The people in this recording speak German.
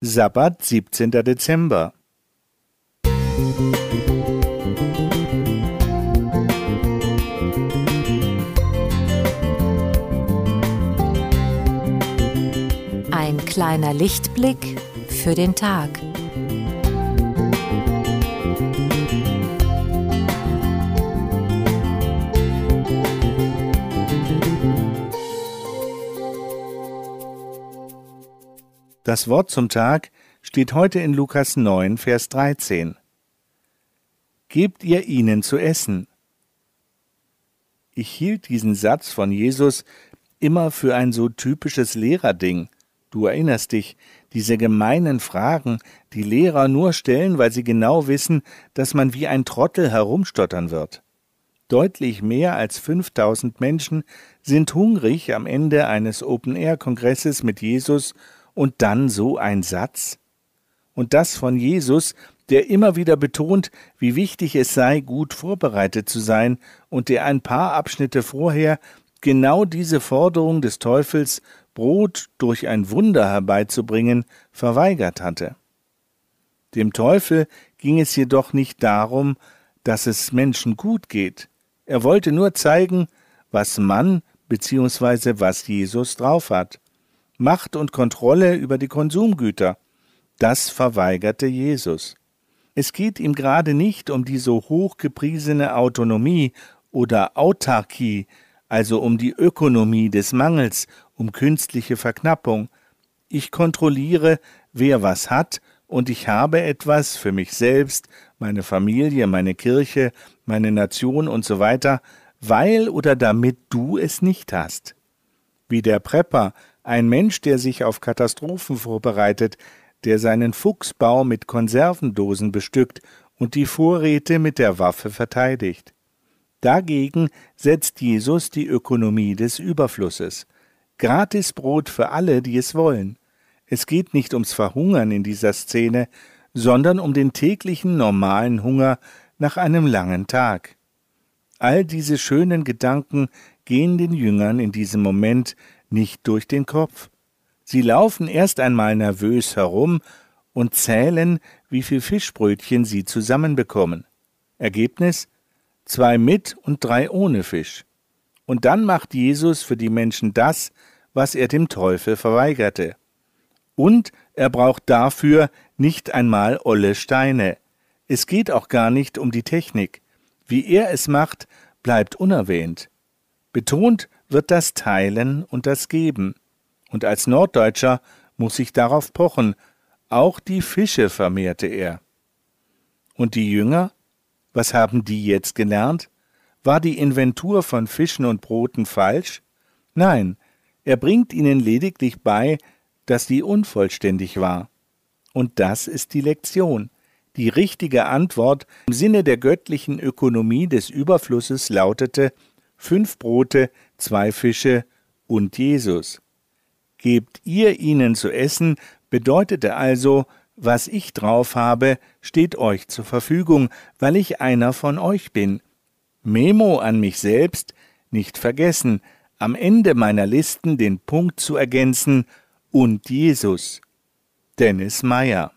Sabbat, 17. Dezember. Ein kleiner Lichtblick für den Tag. Das Wort zum Tag steht heute in Lukas 9, Vers 13. Gebt ihr ihnen zu essen. Ich hielt diesen Satz von Jesus immer für ein so typisches Lehrerding. Du erinnerst dich, diese gemeinen Fragen, die Lehrer nur stellen, weil sie genau wissen, dass man wie ein Trottel herumstottern wird. Deutlich mehr als 5000 Menschen sind hungrig am Ende eines Open-Air-Kongresses mit Jesus und dann so ein Satz? Und das von Jesus, der immer wieder betont, wie wichtig es sei, gut vorbereitet zu sein, und der ein paar Abschnitte vorher genau diese Forderung des Teufels, Brot durch ein Wunder herbeizubringen, verweigert hatte. Dem Teufel ging es jedoch nicht darum, dass es Menschen gut geht. Er wollte nur zeigen, was Mann bzw. was Jesus drauf hat. Macht und Kontrolle über die Konsumgüter. Das verweigerte Jesus. Es geht ihm gerade nicht um die so hochgepriesene Autonomie oder Autarkie, also um die Ökonomie des Mangels, um künstliche Verknappung. Ich kontrolliere, wer was hat, und ich habe etwas für mich selbst, meine Familie, meine Kirche, meine Nation und so weiter, weil oder damit du es nicht hast. Wie der Prepper ein Mensch, der sich auf Katastrophen vorbereitet, der seinen Fuchsbau mit Konservendosen bestückt und die Vorräte mit der Waffe verteidigt. Dagegen setzt Jesus die Ökonomie des Überflusses. Gratisbrot für alle, die es wollen. Es geht nicht ums Verhungern in dieser Szene, sondern um den täglichen normalen Hunger nach einem langen Tag. All diese schönen Gedanken gehen den Jüngern in diesem Moment nicht durch den Kopf. Sie laufen erst einmal nervös herum und zählen, wie viel Fischbrötchen sie zusammenbekommen. Ergebnis zwei mit und drei ohne Fisch. Und dann macht Jesus für die Menschen das, was er dem Teufel verweigerte. Und er braucht dafür nicht einmal olle Steine. Es geht auch gar nicht um die Technik. Wie er es macht, bleibt unerwähnt. Betont wird das Teilen und das Geben. Und als Norddeutscher muss ich darauf pochen, auch die Fische vermehrte er. Und die Jünger? Was haben die jetzt gelernt? War die Inventur von Fischen und Broten falsch? Nein, er bringt ihnen lediglich bei, dass sie unvollständig war. Und das ist die Lektion. Die richtige Antwort im Sinne der göttlichen Ökonomie des Überflusses lautete fünf Brote, zwei Fische und Jesus. Gebt ihr ihnen zu essen, bedeutete also, was ich drauf habe, steht euch zur Verfügung, weil ich einer von euch bin. Memo an mich selbst, nicht vergessen, am Ende meiner Listen den Punkt zu ergänzen und Jesus. Dennis Meyer